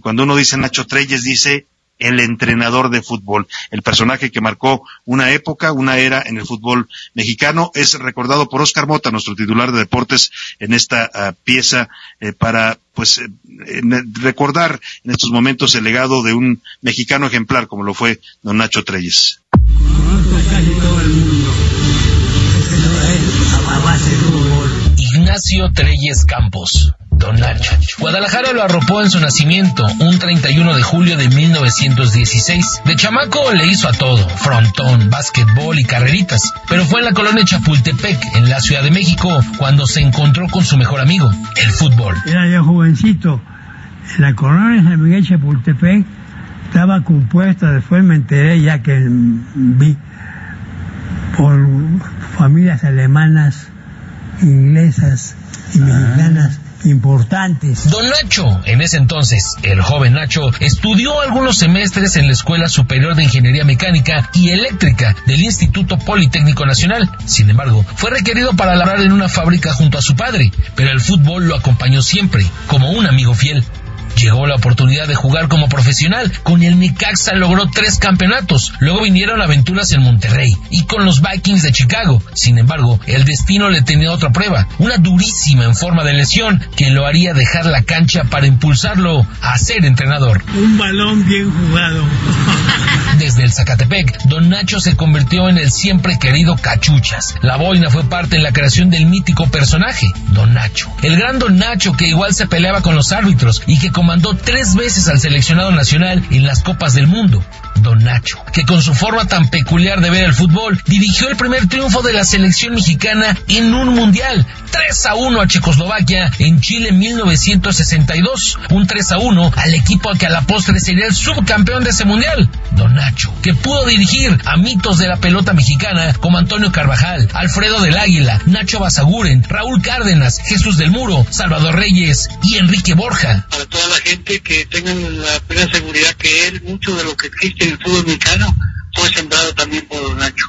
Cuando uno dice Nacho Treyes, dice el entrenador de fútbol, el personaje que marcó una época, una era en el fútbol mexicano, es recordado por Oscar Mota, nuestro titular de deportes, en esta ah, pieza eh, para pues eh, recordar en estos momentos el legado de un mexicano ejemplar como lo fue don Nacho Treyes. Ignacio Treyes Campos Don Nacho. Guadalajara lo arropó en su nacimiento, un 31 de julio de 1916. De chamaco le hizo a todo, frontón, básquetbol y carreritas, pero fue en la colonia Chapultepec, en la Ciudad de México, cuando se encontró con su mejor amigo, el fútbol. Era yo jovencito. La colonia San Miguel Chapultepec estaba compuesta, después me enteré ya que vi por familias alemanas, inglesas y mexicanas importantes. Don Nacho, en ese entonces, el joven Nacho, estudió algunos semestres en la Escuela Superior de Ingeniería Mecánica y Eléctrica del Instituto Politécnico Nacional. Sin embargo, fue requerido para laborar en una fábrica junto a su padre, pero el fútbol lo acompañó siempre, como un amigo fiel. Llegó la oportunidad de jugar como profesional. Con el Necaxa logró tres campeonatos. Luego vinieron aventuras en Monterrey y con los Vikings de Chicago. Sin embargo, el destino le tenía otra prueba, una durísima en forma de lesión que lo haría dejar la cancha para impulsarlo a ser entrenador. Un balón bien jugado. Desde el Zacatepec, Don Nacho se convirtió en el siempre querido Cachuchas. La boina fue parte en la creación del mítico personaje, Don Nacho. El gran Don Nacho que igual se peleaba con los árbitros y que comandó tres veces al seleccionado nacional en las Copas del Mundo. Don Nacho, que con su forma tan peculiar de ver el fútbol, dirigió el primer triunfo de la selección mexicana en un mundial, 3 a 1 a Checoslovaquia en Chile en 1962, un 3 a 1 al equipo que a la postre sería el subcampeón de ese mundial, Don Nacho, que pudo dirigir a mitos de la pelota mexicana como Antonio Carvajal, Alfredo del Águila, Nacho Basaguren, Raúl Cárdenas, Jesús del Muro, Salvador Reyes y Enrique Borja. Para toda la gente que tengan la plena seguridad que él, mucho de lo que existe el fútbol mexicano fue sembrado también por Don Nacho.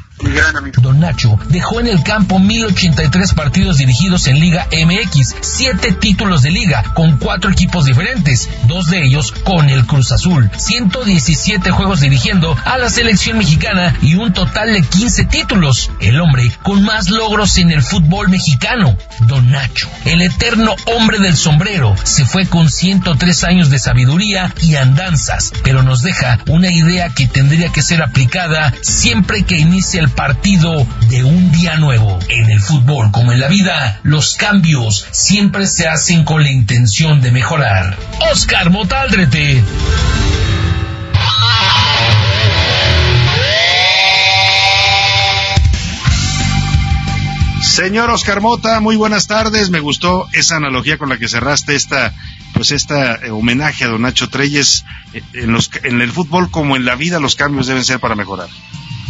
Don Nacho dejó en el campo 1083 partidos dirigidos en Liga MX, 7 títulos de liga con 4 equipos diferentes, dos de ellos con el Cruz Azul, 117 juegos dirigiendo a la selección mexicana y un total de 15 títulos. El hombre con más logros en el fútbol mexicano, Don Nacho, el eterno hombre del sombrero, se fue con 103 años de sabiduría y andanzas, pero nos deja una idea que tendría que ser aplicada siempre que inicie el partido de un día nuevo. En el fútbol, como en la vida, los cambios siempre se hacen con la intención de mejorar. Oscar Motaldrete. Señor Oscar Mota, muy buenas tardes. Me gustó esa analogía con la que cerraste esta, pues esta eh, homenaje a Don Nacho Treyes. Eh, en, los, en el fútbol como en la vida los cambios deben ser para mejorar.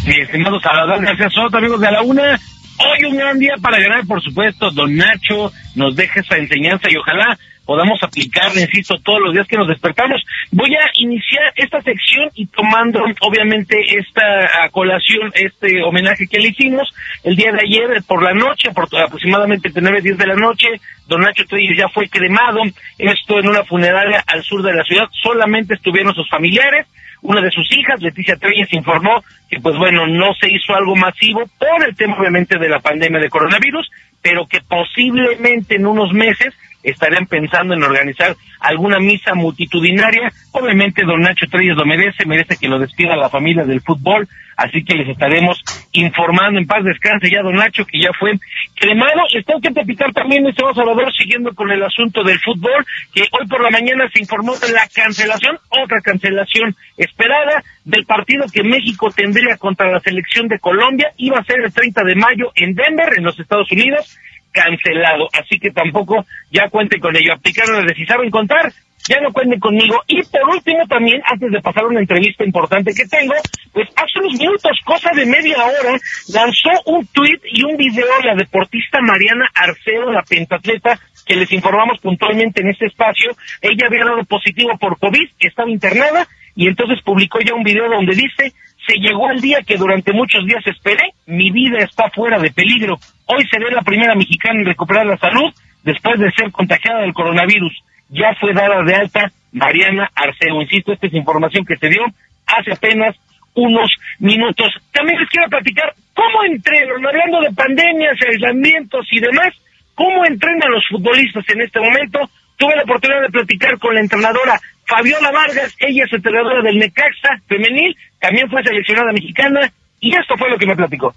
Mi estimado Salvador gracias a amigos de la UNA. Hoy un gran día para ganar, por supuesto. Don Nacho nos deja esa enseñanza y ojalá podamos aplicarla, insisto, todos los días que nos despertamos. Voy a iniciar esta sección y tomando, obviamente, esta colación, este homenaje que le hicimos el día de ayer por la noche, por aproximadamente 9, 10 de la noche, don Nacho Trujillo ya fue cremado, esto en una funeraria al sur de la ciudad, solamente estuvieron sus familiares, una de sus hijas, Leticia Treyes, informó que, pues bueno, no se hizo algo masivo por el tema, obviamente, de la pandemia de coronavirus, pero que posiblemente en unos meses estarían pensando en organizar alguna misa multitudinaria. Obviamente, don Nacho Treyes lo merece, merece que lo despida la familia del fútbol, así que les estaremos informando en paz descanse ya don Nacho, que ya fue cremado. Tengo que platicar también, este Salvador, siguiendo con el asunto del fútbol, que hoy por la mañana se informó de la cancelación, otra cancelación esperada, del partido que México tendría contra la selección de Colombia. Iba a ser el 30 de mayo en Denver, en los Estados Unidos cancelado. Así que tampoco ya cuenten con ello. Aplicaron de si saben contar, ya no cuenten conmigo. Y por último también, antes de pasar una entrevista importante que tengo, pues hace unos minutos, cosa de media hora, lanzó un tuit y un video la deportista Mariana Arceo, la pentatleta, que les informamos puntualmente en este espacio. Ella había dado positivo por COVID, estaba internada, y entonces publicó ya un video donde dice, se llegó al día que durante muchos días esperé, mi vida está fuera de peligro. Hoy seré la primera mexicana en recuperar la salud después de ser contagiada del coronavirus. Ya fue dada de alta Mariana Arceo. Insisto, esta es información que se dio hace apenas unos minutos. También les quiero platicar cómo entrenan, hablando de pandemias, aislamientos y demás, cómo entrenan los futbolistas en este momento. Tuve la oportunidad de platicar con la entrenadora Fabiola Vargas, ella es entrenadora del Necaxa femenil, también fue seleccionada mexicana, y esto fue lo que me platicó.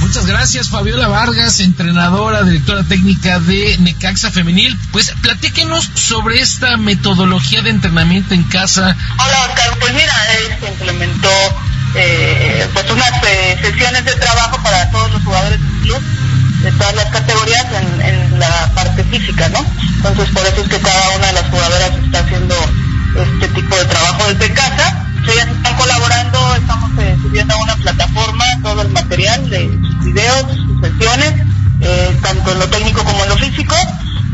Muchas gracias, Fabiola Vargas, entrenadora, directora técnica de Necaxa Femenil. Pues platíquenos sobre esta metodología de entrenamiento en casa. Hola, Oscar. Pues mira, se implementó eh, pues unas eh, sesiones de trabajo para todos los jugadores del club de todas las categorías en, la parte física, ¿no? Entonces por eso es que cada una de las jugadoras está haciendo este tipo de trabajo desde casa ellas están colaborando, estamos eh, subiendo a una plataforma todo el material de sus videos, sus sesiones, eh, tanto en lo técnico como en lo físico.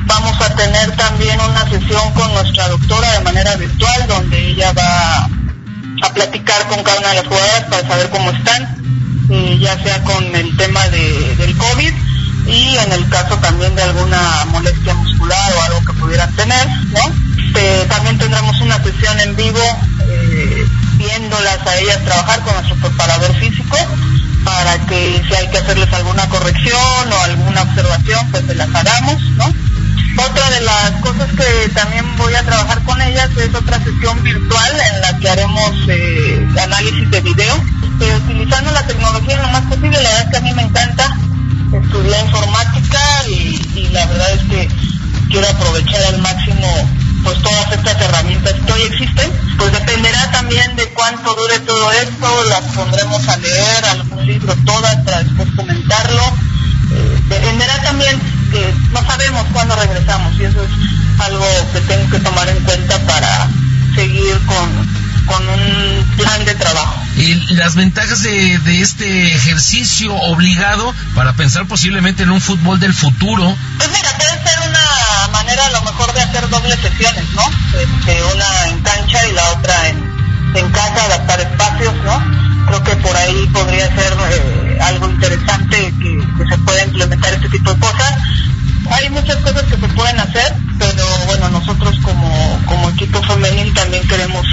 Vamos a tener también una sesión con nuestra doctora de manera virtual, donde ella va a platicar con cada una de las jugadoras para saber cómo están, eh, ya sea con el tema de, del COVID y en el caso también de alguna molestia muscular o algo que pudieran tener, ¿no? también tendremos una sesión en vivo eh, viéndolas a ellas trabajar con nuestro preparador físico para que si hay que hacerles alguna corrección o alguna observación, pues se las hagamos, ¿no? Otra de las cosas que también voy a trabajar con ellas es otra sesión virtual en la que haremos eh, análisis de las pondremos a leer algún libro todas para después comentarlo, eh, dependerá también que no sabemos cuándo regresamos y eso es algo que tengo que tomar en cuenta para seguir con con un plan de trabajo. Y las ventajas de, de, este ejercicio obligado para pensar posiblemente en un fútbol del futuro. Pues mira, puede ser una manera a lo mejor de hacer dobles sesiones, ¿no? Este, una en cancha y la otra en, en casa, adaptar espacios, ¿no? Creo que por ahí podría ser eh, algo interesante que, que se pueda implementar este tipo de cosas hay muchas cosas que se pueden hacer, pero bueno, nosotros como, como equipo femenil también queremos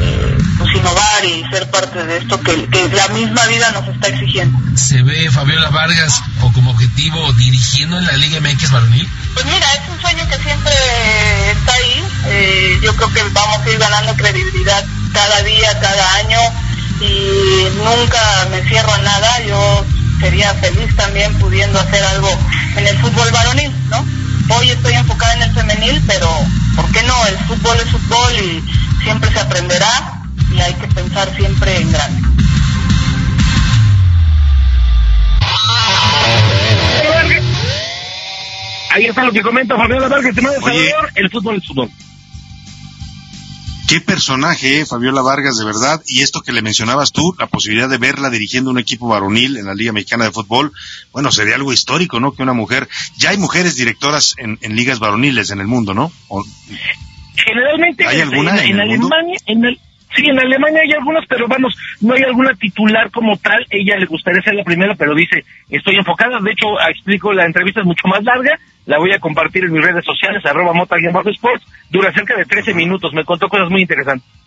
eh, pues innovar y ser parte de esto que, que, la misma vida nos está exigiendo. ¿Se ve Fabiola Vargas o como objetivo dirigiendo en la Liga MX varonil? Pues mira, es un sueño que siempre está ahí. Eh, yo creo que vamos a ir ganando credibilidad cada día, cada año y nunca me cierro a nada. Yo sería feliz también pudiendo hacer algo en el fútbol varonil, ¿no? Hoy estoy enfocada en el femenil, pero ¿por qué no? El fútbol es fútbol y siempre se aprenderá y hay que pensar siempre en grande. Ahí está lo que comenta Fabiola Vargas, Salvador, el fútbol es fútbol. Qué personaje, eh, Fabiola Vargas, de verdad. Y esto que le mencionabas tú, la posibilidad de verla dirigiendo un equipo varonil en la Liga Mexicana de Fútbol, bueno, sería algo histórico, ¿no? Que una mujer, ya hay mujeres directoras en, en ligas varoniles en el mundo, ¿no? O, Generalmente ¿Hay alguna en, en, en Alemania, en el, sí, en Alemania hay algunas, pero vamos, no hay alguna titular como tal. Ella le gustaría ser la primera, pero dice, estoy enfocada. De hecho, explico, la entrevista es mucho más larga. La voy a compartir en mis redes sociales, arroba mota sports. Dura cerca de 13 minutos. Me contó cosas muy interesantes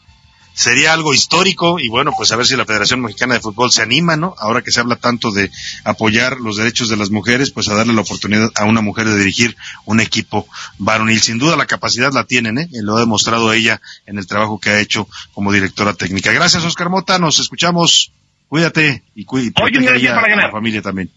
sería algo histórico y bueno, pues a ver si la Federación Mexicana de Fútbol se anima, ¿no? Ahora que se habla tanto de apoyar los derechos de las mujeres, pues a darle la oportunidad a una mujer de dirigir un equipo varonil. Sin duda la capacidad la tienen, ¿eh? Lo ha demostrado ella en el trabajo que ha hecho como directora técnica. Gracias, Oscar Mota. Nos escuchamos. Cuídate y cuídate a la familia también.